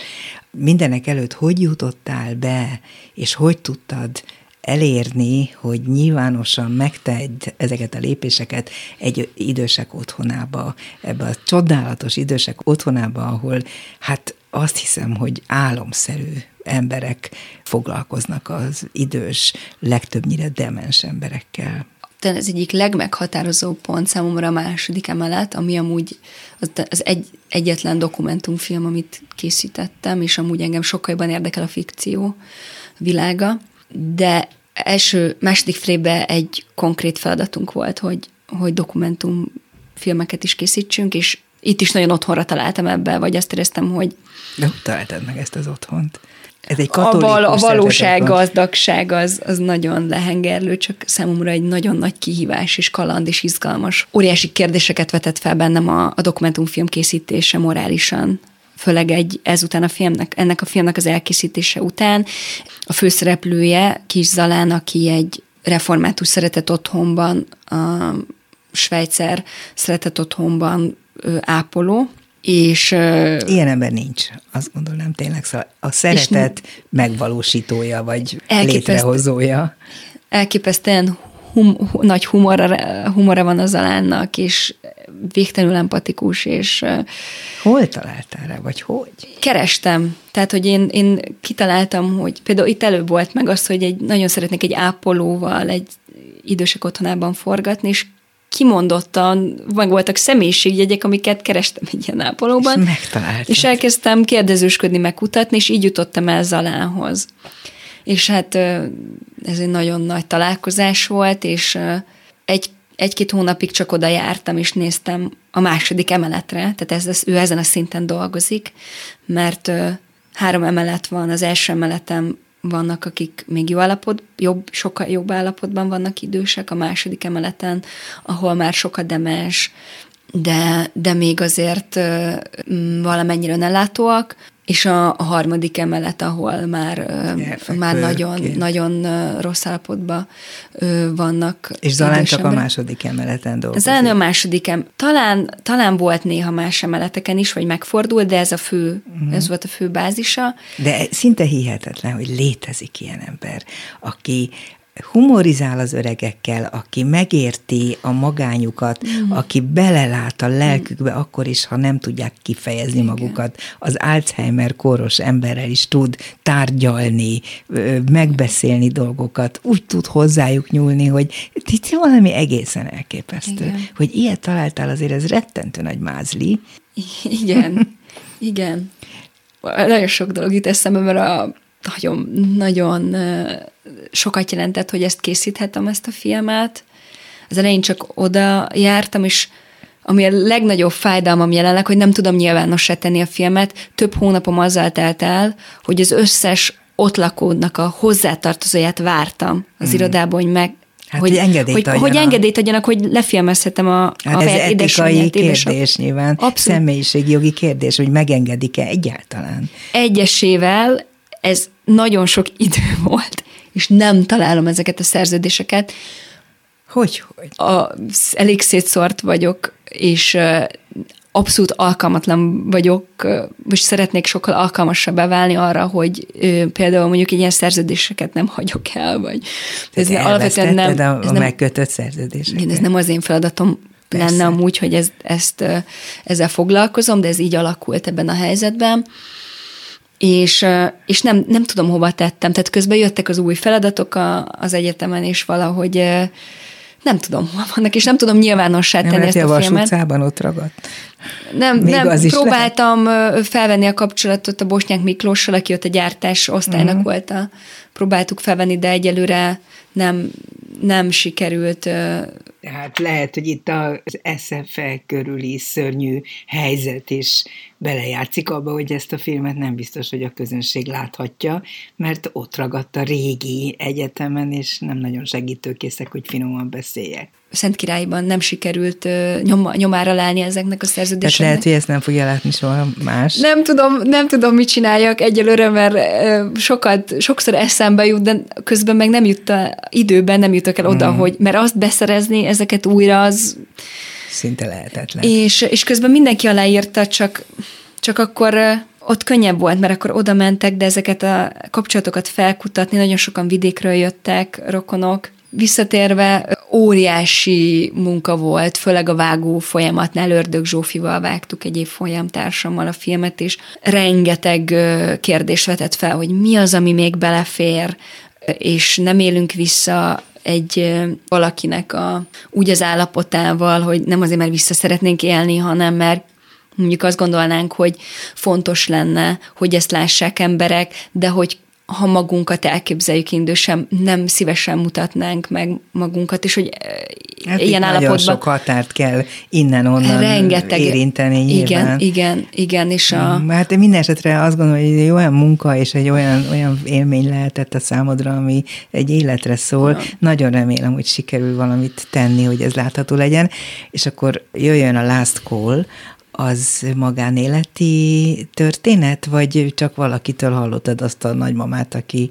S1: Mindenek előtt hogy jutottál be, és hogy tudtad elérni, hogy nyilvánosan megtedd ezeket a lépéseket egy idősek otthonába, ebbe a csodálatos idősek otthonába, ahol hát azt hiszem, hogy álomszerű emberek foglalkoznak az idős, legtöbbnyire demens emberekkel.
S2: Tehát ez egyik legmeghatározó pont számomra a második emelet, ami amúgy az, az egy, egyetlen dokumentumfilm, amit készítettem, és amúgy engem sokkal jobban érdekel a fikció világa, de első, második flébe egy konkrét feladatunk volt, hogy, hogy dokumentum filmeket is készítsünk, és itt is nagyon otthonra találtam ebbe, vagy azt éreztem, hogy...
S1: De találtad meg ezt az otthont? Ez egy katolikus
S2: a, val- a valóság gazdagság az, az nagyon lehengerlő, csak számomra egy nagyon nagy kihívás és kaland és izgalmas. Óriási kérdéseket vetett fel bennem a, a dokumentumfilm készítése morálisan, főleg egy, ezután a filmnek, ennek a filmnek az elkészítése után. A főszereplője Kis Zalán, aki egy református szeretett otthonban, a Svájcer szeretett otthonban ápoló, és,
S1: Ilyen ember nincs, azt gondolom tényleg. Szóval a szeretet megvalósítója, vagy létrehozója.
S2: Elképesztően hum, nagy humora, humora van az alánnak, és végtelenül empatikus, és...
S1: Hol találtál rá, vagy hogy?
S2: Kerestem. Tehát, hogy én, én kitaláltam, hogy például itt előbb volt meg az, hogy egy, nagyon szeretnék egy ápolóval egy idősek otthonában forgatni, és kimondottan meg voltak személyiségjegyek, amiket kerestem egy ilyen ápolóban. És
S1: megtaláltad.
S2: És elkezdtem kérdezősködni, megkutatni, és így jutottam el Zalához. És hát ez egy nagyon nagy találkozás volt, és egy egy-két hónapig csak oda jártam, és néztem a második emeletre, tehát ez, ez, ő ezen a szinten dolgozik, mert ö, három emelet van, az első emeletem vannak, akik még jó állapot, jobb, sokkal jobb állapotban vannak idősek, a második emeleten, ahol már sokkal demens, de, de még azért ö, valamennyire önellátóak, és a, a harmadik emelet, ahol már, Elfekvő, már nagyon, nagyon rossz állapotban vannak.
S1: És Zalán csak a második emeleten dolgozik.
S2: Zalán a második em- talán, talán volt néha más emeleteken is, vagy megfordult, de ez a fő, uh-huh. ez volt a fő bázisa.
S1: De szinte hihetetlen, hogy létezik ilyen ember, aki humorizál az öregekkel, aki megérti a magányukat, mm. aki belelát a lelkükbe mm. akkor is, ha nem tudják kifejezni Igen. magukat. Az Alzheimer kóros emberrel is tud tárgyalni, megbeszélni dolgokat, úgy tud hozzájuk nyúlni, hogy itt valami egészen elképesztő. Igen. Hogy ilyet találtál, azért ez rettentő nagy mázli.
S2: Igen, igen. Nagyon sok dolog itt eszembe, mert a nagyon, nagyon sokat jelentett, hogy ezt készíthetem, ezt a filmet. Az elején csak oda jártam, és ami a legnagyobb fájdalmam jelenleg, hogy nem tudom nyilvánossá tenni a filmet, több hónapom azzal telt el, hogy az összes ott lakódnak a hozzátartozóját vártam az mm. irodában, hogy meg,
S1: Hát, hogy, hogy engedélyt
S2: hogy, hogy engedélyt adjanak, hogy lefilmezhetem a,
S1: hát
S2: a
S1: ez etikai kérdés nyilván, Abszolút. személyiségi jogi kérdés, hogy megengedik-e egyáltalán.
S2: Egyesével ez nagyon sok idő volt, és nem találom ezeket a szerződéseket.
S1: Hogy, hogy?
S2: A, elég szétszort vagyok, és abszolút alkalmatlan vagyok, most szeretnék sokkal alkalmasabbá válni arra, hogy például mondjuk ilyen szerződéseket nem hagyok el, vagy
S1: ez alapvetően nem... A, a nem, megkötött szerződéseket.
S2: Igen, ez nem az én feladatom Persze. lenne amúgy, hogy ez, ezt, ezzel foglalkozom, de ez így alakult ebben a helyzetben és, és nem, nem tudom, hova tettem. Tehát közben jöttek az új feladatok a, az egyetemen, és valahogy nem tudom, hol vannak, és nem tudom nyilvánossá tenni nem, ezt a, a filmet.
S1: Nem, ott ragadt.
S2: Nem, Még nem az próbáltam lehet. felvenni a kapcsolatot a Bosnyák Miklóssal, aki ott a gyártás osztálynak uh-huh. volt a, próbáltuk felvenni, de egyelőre nem, nem sikerült
S1: tehát lehet, hogy itt az SFE körüli szörnyű helyzet is belejátszik abba, hogy ezt a filmet nem biztos, hogy a közönség láthatja, mert ott ragadt a régi egyetemen, és nem nagyon segítőkészek, hogy finoman beszéljek.
S2: Szent Királyban nem sikerült nyom, nyomára lelni ezeknek a szerződéseknek.
S1: Tehát lehet, hogy ezt nem fogja látni soha más.
S2: Nem tudom, nem tudom, mit csináljak egyelőre, mert sokat, sokszor eszembe jut, de közben meg nem jut a, időben nem jutok el oda, mm. hogy mert azt beszerezni, ezeket újra az...
S1: Szinte lehetetlen.
S2: És, és közben mindenki aláírta, csak, csak akkor ott könnyebb volt, mert akkor oda mentek, de ezeket a kapcsolatokat felkutatni, nagyon sokan vidékről jöttek, rokonok, Visszatérve, óriási munka volt, főleg a vágó folyamatnál Ördög Zsófival vágtuk egy év folyamtársammal a filmet, és rengeteg kérdést vetett fel, hogy mi az, ami még belefér, és nem élünk vissza egy valakinek a, úgy az állapotával, hogy nem azért, mert vissza szeretnénk élni, hanem mert mondjuk azt gondolnánk, hogy fontos lenne, hogy ezt lássák emberek, de hogy ha magunkat elképzeljük indősen, nem szívesen mutatnánk meg magunkat, és hogy
S1: hát ilyen állapotban... Nagyon sok határt kell innen-onnan rengeteg, érinteni
S2: nyilván. Igen, igen, igen, és a...
S1: Mm, hát minden esetre azt gondolom, hogy egy olyan munka és egy olyan, olyan élmény lehetett a számodra, ami egy életre szól. Ja. Nagyon remélem, hogy sikerül valamit tenni, hogy ez látható legyen, és akkor jöjjön a Last Call, az magánéleti történet, vagy csak valakitől hallottad azt a nagymamát, aki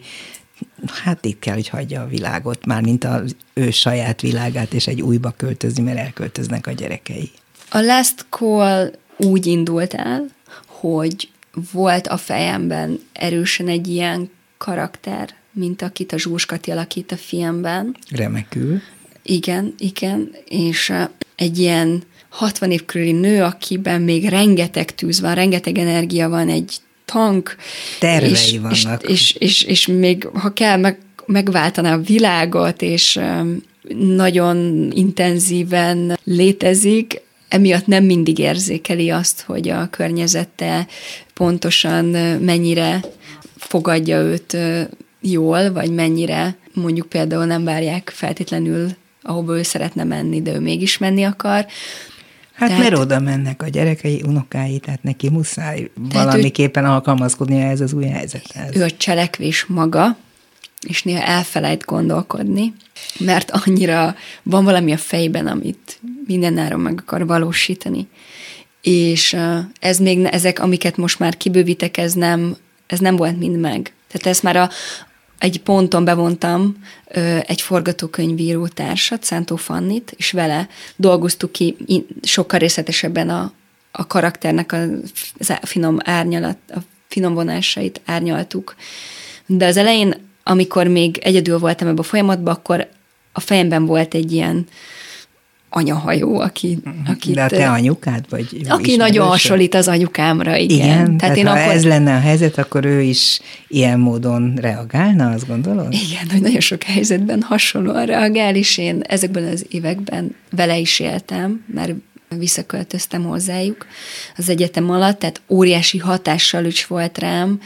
S1: hát itt kell, hogy hagyja a világot, mármint az ő saját világát, és egy újba költözni, mert elköltöznek a gyerekei.
S2: A Last Call úgy indult el, hogy volt a fejemben erősen egy ilyen karakter, mint akit a Zsúskati alakít a filmben.
S1: Remekül.
S2: Igen, igen, és egy ilyen 60 év körüli nő, akiben még rengeteg tűz van, rengeteg energia van, egy tank.
S1: Tervei és, vannak.
S2: És, és, és, és még, ha kell, meg, megváltaná a világot, és nagyon intenzíven létezik, emiatt nem mindig érzékeli azt, hogy a környezete pontosan mennyire fogadja őt jól, vagy mennyire mondjuk például nem várják feltétlenül, ahova ő szeretne menni, de ő mégis menni akar.
S1: Hát tehát, mert oda mennek a gyerekei, unokái, tehát neki muszáj valamiképpen ő, alkalmazkodni ez az új helyzethez.
S2: Ő a cselekvés maga, és néha elfelejt gondolkodni, mert annyira van valami a fejben, amit mindenáron meg akar valósítani. És ez még, ezek, amiket most már kibővítek, ez nem, ez nem volt mind meg. Tehát ezt már a, egy ponton bevontam ö, egy forgatókönyvíró társat, Szántó Fannit, és vele dolgoztuk ki sokkal részletesebben a, a karakternek a, a finom árnyalat, a finom vonásait árnyaltuk. De az elején, amikor még egyedül voltam ebben a folyamatban, akkor a fejemben volt egy ilyen anyahajó, aki...
S1: aki De a te anyukád? Vagy
S2: aki nagyon hasonlít az anyukámra, igen.
S1: igen tehát, tehát én ha akkor... ez lenne a helyzet, akkor ő is ilyen módon reagálna, azt gondolod?
S2: Igen, hogy nagyon sok helyzetben hasonlóan reagál, és én ezekben az években vele is éltem, mert visszaköltöztem hozzájuk az egyetem alatt, tehát óriási hatással is volt rám,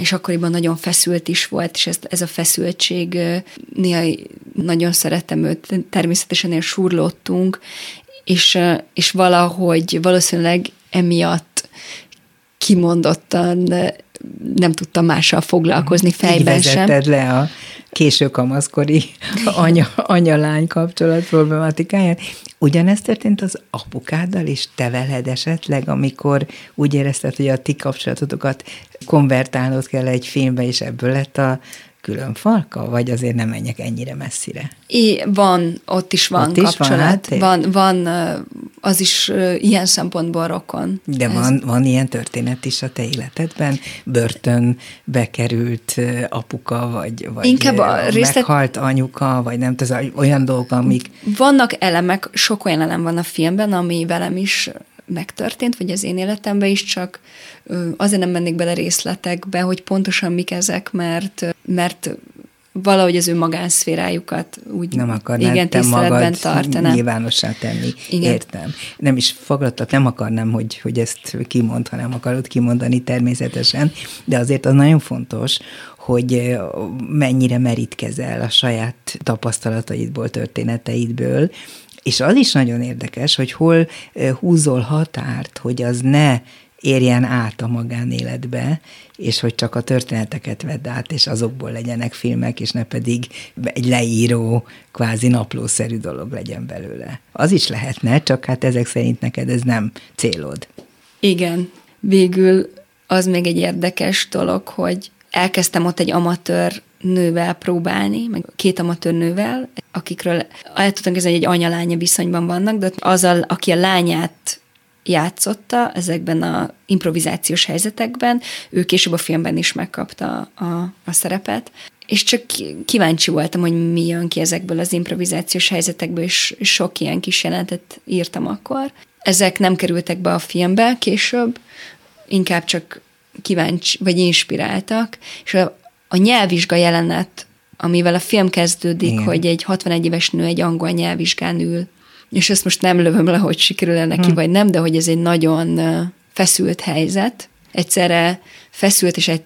S2: és akkoriban nagyon feszült is volt, és ez, ez a feszültség, néha nagyon szerettem őt, természetesen ilyen surlottunk, és, és valahogy valószínűleg emiatt kimondottan nem tudtam mással foglalkozni fejben Így sem.
S1: le a késő kamaszkori anya-lány kapcsolat problematikáját. Ugyanezt történt az apukáddal is, te veled esetleg, amikor úgy érezted, hogy a ti kapcsolatotokat konvertálnod kell egy filmbe, és ebből lett a külön falka, vagy azért nem menjek ennyire messzire?
S2: I, van, ott is van ott kapcsolat. Is van, van, van, az is ilyen szempontból rokon.
S1: De Ez. van, van ilyen történet is a te életedben? Börtönbe került apuka, vagy, vagy Inkább a részlet... meghalt anyuka, vagy nem tudom, olyan dolgok, amik...
S2: Vannak elemek, sok olyan elem van a filmben, ami velem is megtörtént, vagy az én életemben is, csak azért nem mennék bele részletekbe, hogy pontosan mik ezek, mert, mert valahogy az ő magánszférájukat úgy
S1: nem akarnád igen, te magad tartanám. nyilvánossá tenni. Igen. Értem. Nem is fogadtat, nem akarnám, hogy, hogy ezt kimond, hanem akarod kimondani természetesen, de azért az nagyon fontos, hogy mennyire merítkezel a saját tapasztalataidból, történeteidből, és az is nagyon érdekes, hogy hol húzol határt, hogy az ne érjen át a magánéletbe, és hogy csak a történeteket vedd át, és azokból legyenek filmek, és ne pedig egy leíró, kvázi naplószerű dolog legyen belőle. Az is lehetne, csak hát ezek szerint neked ez nem célod.
S2: Igen. Végül az még egy érdekes dolog, hogy elkezdtem ott egy amatőr nővel próbálni, meg két amatőr nővel, akikről el tudtam kezdeni, hogy egy anya-lánya viszonyban vannak, de azzal, aki a lányát játszotta ezekben a improvizációs helyzetekben, ő később a filmben is megkapta a, a szerepet, és csak kíváncsi voltam, hogy mi jön ki ezekből az improvizációs helyzetekből, és sok ilyen kis jelentet írtam akkor. Ezek nem kerültek be a filmbe később, inkább csak kíváncsi, vagy inspiráltak, és a, nyelvvizsga jelenet, amivel a film kezdődik, Igen. hogy egy 61 éves nő egy angol nyelvvizsgán ül, és ezt most nem lövöm le, hogy sikerül-e neki, hmm. vagy nem, de hogy ez egy nagyon feszült helyzet, egyszerre feszült, és egy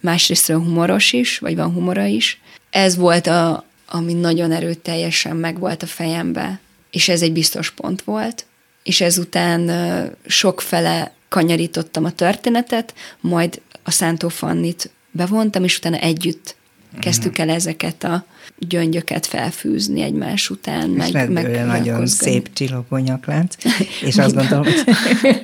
S2: másrésztről humoros is, vagy van humora is. Ez volt a, ami nagyon erőteljesen megvolt a fejembe, és ez egy biztos pont volt, és ezután sokfele kanyarítottam a történetet, majd a Szántó Fannit bevontam, és utána együtt kezdtük el ezeket a gyöngyöket felfűzni egymás után.
S1: És meg, meg nagyon szép csillogó nyaklánc, és azt gondolom, hogy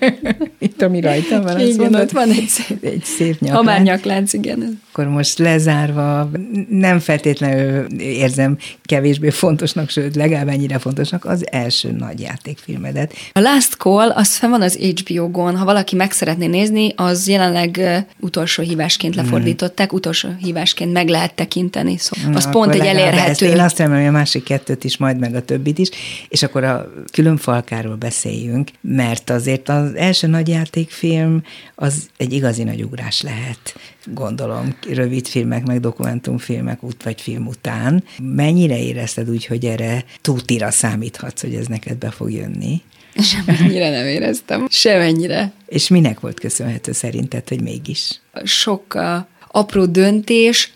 S1: itt ami rajta van,
S2: igen, mondod, ott van egy szép,
S1: egy szép nyaklánc.
S2: Ha már nyaklánc, igen.
S1: Akkor most lezárva, nem feltétlenül érzem kevésbé fontosnak, sőt, legalább ennyire fontosnak az első nagy játékfilmedet.
S2: A Last Call, az fel van az HBO-gon, ha valaki meg szeretné nézni, az jelenleg utolsó hívásként lefordították, utolsó hívásként meg lehet tekinteni, szóval az Na, pont egy elérhető. Ezt
S1: én azt remélem, hogy a másik kettőt is, majd meg a többit is, és akkor a külön falkáról beszéljünk, mert azért az első nagy játékfilm az egy igazi nagy ugrás lehet, gondolom, rövid filmek, meg dokumentumfilmek út vagy film után. Mennyire érezted úgy, hogy erre tútira számíthatsz, hogy ez neked be fog jönni?
S2: Semennyire nem éreztem. Semennyire.
S1: És minek volt köszönhető szerinted, hogy mégis?
S2: Sok a apró döntés,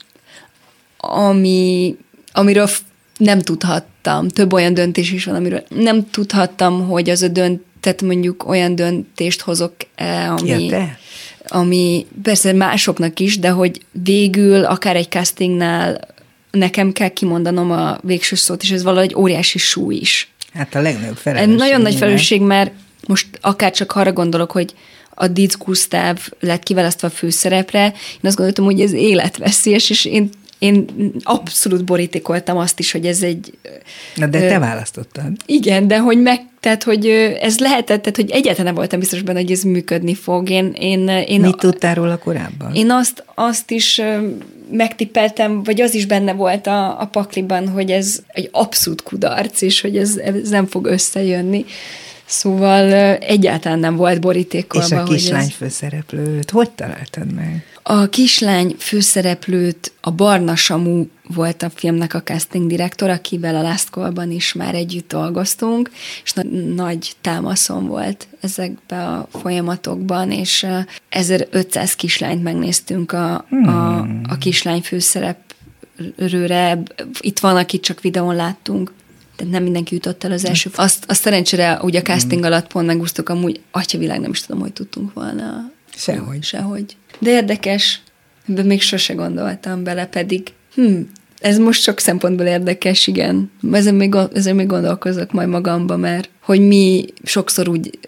S2: ami, amiről nem tudhattam. Több olyan döntés is van, amiről nem tudhattam, hogy az a dönt, tehát mondjuk olyan döntést hozok ami, ja, ami persze másoknak is, de hogy végül akár egy castingnál nekem kell kimondanom a végső szót, és ez valahogy óriási súly is.
S1: Hát a legnagyobb felelősség.
S2: Nagyon nagy felelősség, mert most akár csak arra gondolok, hogy a Dietz Gustav lett kiválasztva a főszerepre, én azt gondoltam, hogy ez életveszélyes, és én én abszolút borítékoltam azt is, hogy ez egy...
S1: Na de te ö, választottad.
S2: Igen, de hogy meg, tehát, hogy ez lehetett, tehát, hogy egyáltalán nem voltam biztos benne, hogy ez működni fog. Én, én, én
S1: Mit a, tudtál róla korábban?
S2: Én azt, azt is megtippeltem, vagy az is benne volt a, a pakliban, hogy ez egy abszolút kudarc, és hogy ez, ez nem fog összejönni. Szóval egyáltalán nem volt borítékolva. És
S1: a kislány ez... főszereplőt hogy találtad meg?
S2: A kislány főszereplőt a Barna Samu volt a filmnek a casting direktor, akivel a Last Call-ban is már együtt dolgoztunk, és na- nagy támaszom volt ezekbe a folyamatokban, és 1500 kislányt megnéztünk a, hmm. a, a kislány főszereplőre. Itt van, akit csak videón láttunk, nem mindenki jutott el az első. Azt, azt szerencsére ugye a casting hmm. alatt pont megúsztuk, amúgy atya nem is tudom, hogy tudtunk volna.
S1: Sehogy.
S2: Sehogy. De érdekes, de még sose gondoltam bele, pedig hm, ez most sok szempontból érdekes, igen. Ezen még, ezen még gondolkozok majd magamba, mert hogy mi sokszor úgy,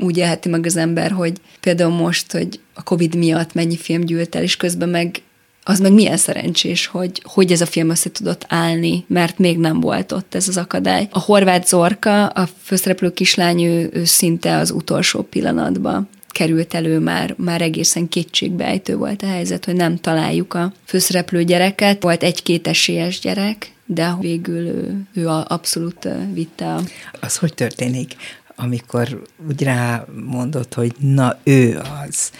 S2: úgy élheti meg az ember, hogy például most, hogy a Covid miatt mennyi film gyűlt el, és közben meg az meg milyen szerencsés, hogy, hogy ez a film össze tudott állni, mert még nem volt ott ez az akadály. A horvát Zorka, a főszereplő kislány, ő, ő szinte az utolsó pillanatban került elő már, már egészen kétségbejtő volt a helyzet, hogy nem találjuk a főszereplő gyereket. Volt egy-két esélyes gyerek, de végül ő, ő abszolút vitte a...
S1: Az hogy történik, amikor úgy rá mondott, hogy na ő az,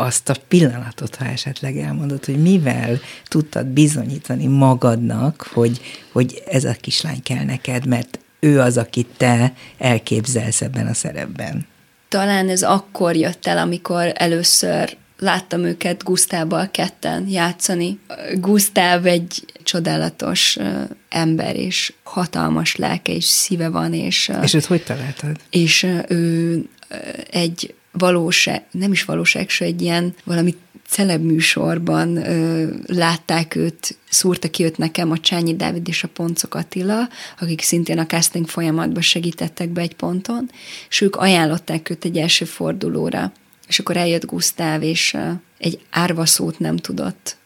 S1: azt a pillanatot, ha esetleg elmondod, hogy mivel tudtad bizonyítani magadnak, hogy, hogy ez a kislány kell neked, mert ő az, akit te elképzelsz ebben a szerepben.
S2: Talán ez akkor jött el, amikor először láttam őket Gusztával ketten játszani. Gusztáv egy csodálatos ember, és hatalmas lelke és szíve van. És,
S1: és őt hogy találtad?
S2: És ő egy valóság, nem is valóság, se egy ilyen valami celeb műsorban ö, látták őt, szúrta ki őt nekem a Csányi Dávid és a Poncok Attila, akik szintén a casting folyamatban segítettek be egy ponton, és ők ajánlották őt egy első fordulóra. És akkor eljött Gusztáv, és ö, egy árva szót nem tudott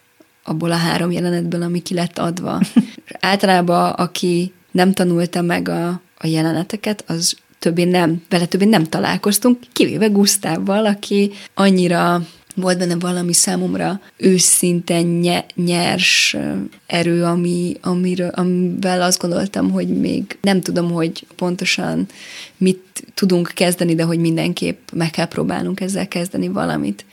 S2: abból a három jelenetből, ami ki lett adva. és általában, aki nem tanulta meg a, a jeleneteket, az többé nem, vele többé nem találkoztunk, kivéve Gusztávval, aki annyira volt benne valami számomra őszinte nyers erő, ami, amiről, amivel azt gondoltam, hogy még nem tudom, hogy pontosan mit tudunk kezdeni, de hogy mindenképp meg kell próbálnunk ezzel kezdeni valamit.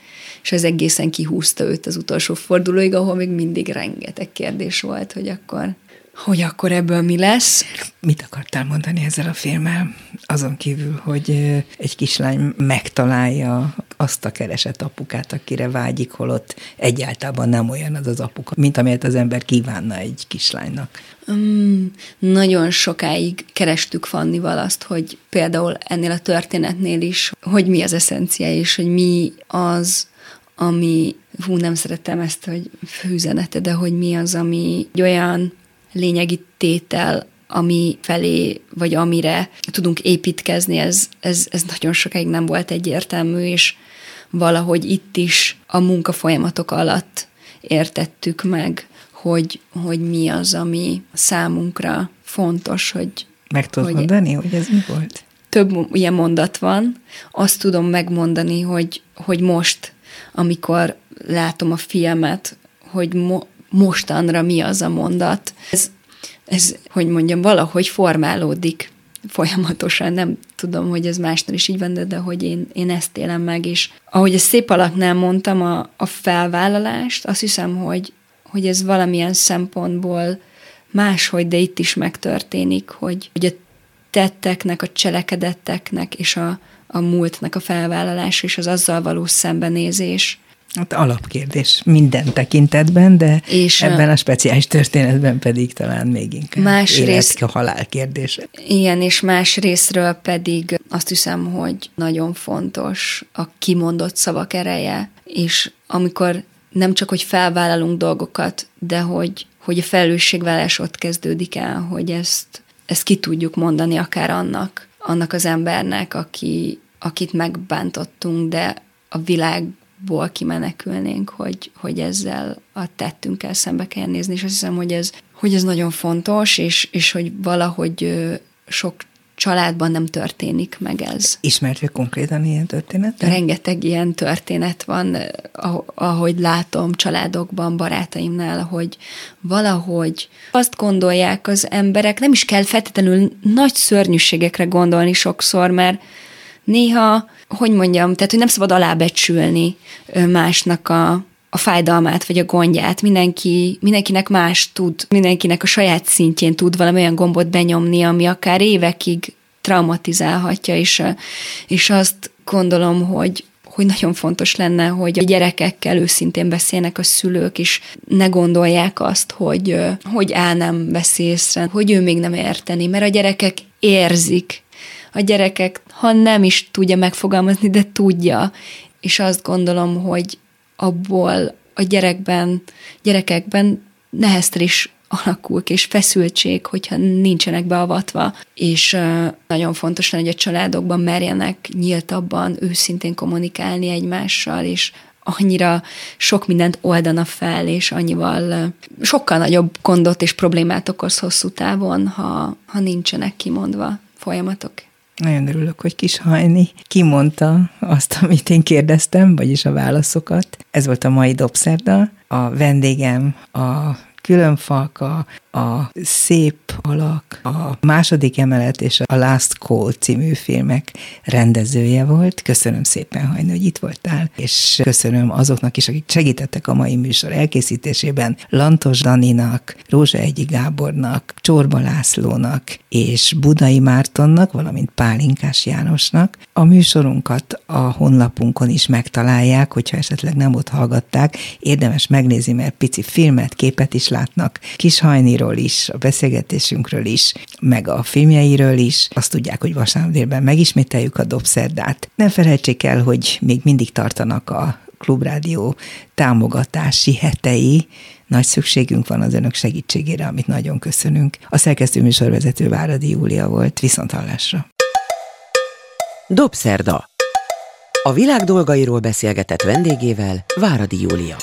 S2: És ez egészen kihúzta őt az utolsó fordulóig, ahol még mindig rengeteg kérdés volt, hogy akkor hogy akkor ebből mi lesz.
S1: Mit akartál mondani ezzel a filmmel? Azon kívül, hogy egy kislány megtalálja azt a keresett apukát, akire vágyik, holott egyáltalán nem olyan az az apuka, mint amelyet az ember kívánna egy kislánynak.
S2: Um, nagyon sokáig kerestük Fannival azt, hogy például ennél a történetnél is, hogy mi az eszencia, és hogy mi az, ami, hú, nem szeretem ezt, hogy főzenete, de hogy mi az, ami egy olyan lényegi tétel, ami felé, vagy amire tudunk építkezni, ez, ez, ez nagyon sokáig nem volt egyértelmű, és valahogy itt is a munkafolyamatok alatt értettük meg, hogy, hogy mi az, ami számunkra fontos, hogy...
S1: Meg tudod hogy mondani, hogy ez mi volt?
S2: Több ilyen mondat van. Azt tudom megmondani, hogy, hogy most, amikor látom a filmet, hogy mo- mostanra mi az a mondat. Ez, ez, hogy mondjam, valahogy formálódik folyamatosan, nem tudom, hogy ez másnál is így van, de, de hogy én, én ezt élem meg, és ahogy ezt szép alaknál mondtam, a, a felvállalást, azt hiszem, hogy, hogy ez valamilyen szempontból máshogy, de itt is megtörténik, hogy, hogy a tetteknek, a cselekedetteknek és a, a múltnak a felvállalása és az azzal való szembenézés
S1: Hát alapkérdés minden tekintetben, de és ebben a speciális történetben pedig talán még inkább más rész, a halál kérdése.
S2: Igen, és más részről pedig azt hiszem, hogy nagyon fontos a kimondott szavak ereje, és amikor nem csak, hogy felvállalunk dolgokat, de hogy, hogy a felelősségvállás ott kezdődik el, hogy ezt, ezt ki tudjuk mondani akár annak, annak az embernek, aki, akit megbántottunk, de a világ ból kimenekülnénk, hogy, hogy ezzel a tettünkkel szembe kell nézni, és azt hiszem, hogy ez, hogy ez nagyon fontos, és, és hogy valahogy sok családban nem történik meg ez.
S1: Ismertve konkrétan ilyen történet?
S2: Rengeteg ilyen történet van, ahogy látom családokban, barátaimnál, hogy valahogy azt gondolják az emberek, nem is kell feltétlenül nagy szörnyűségekre gondolni sokszor, mert néha, hogy mondjam, tehát, hogy nem szabad alábecsülni másnak a, a fájdalmát, vagy a gondját. Mindenki, mindenkinek más tud, mindenkinek a saját szintjén tud valami olyan gombot benyomni, ami akár évekig traumatizálhatja, és, és azt gondolom, hogy, hogy nagyon fontos lenne, hogy a gyerekekkel őszintén beszélnek a szülők, és ne gondolják azt, hogy, hogy á, nem veszi észre, hogy ő még nem érteni, mert a gyerekek érzik, a gyerekek, ha nem is tudja megfogalmazni, de tudja. És azt gondolom, hogy abból a gyerekben, gyerekekben neheztel is alakul és feszültség, hogyha nincsenek beavatva, és nagyon fontos lenne, hogy a családokban merjenek nyíltabban, őszintén kommunikálni egymással, és annyira sok mindent oldana fel, és annyival sokkal nagyobb gondot és problémát okoz hosszú távon, ha, ha nincsenek kimondva folyamatok.
S1: Nagyon örülök, hogy kis Hajni kimondta azt, amit én kérdeztem, vagyis a válaszokat. Ez volt a mai Dobszerda. A vendégem a különfalka, a Szép alak, a második emelet és a Last Call című filmek rendezője volt. Köszönöm szépen, Hajnő, hogy itt voltál, és köszönöm azoknak is, akik segítettek a mai műsor elkészítésében, Lantos Daninak, Rózsa Egyi Gábornak, Csorba Lászlónak és Budai Mártonnak, valamint Pálinkás Jánosnak. A műsorunkat a honlapunkon is megtalálják, hogyha esetleg nem ott hallgatták, érdemes megnézni, mert pici filmet, képet is látnak, Kishajniról is, a beszélgetésünkről is, meg a filmjeiről is. Azt tudják, hogy vasárnap délben megismételjük a dobszerdát. Ne felejtsék el, hogy még mindig tartanak a Klubrádió támogatási hetei, nagy szükségünk van az önök segítségére, amit nagyon köszönünk. A szerkesztő műsorvezető Váradi Júlia volt, viszont hallásra.
S3: Dobszerda. A világ dolgairól beszélgetett vendégével Váradi Júlia.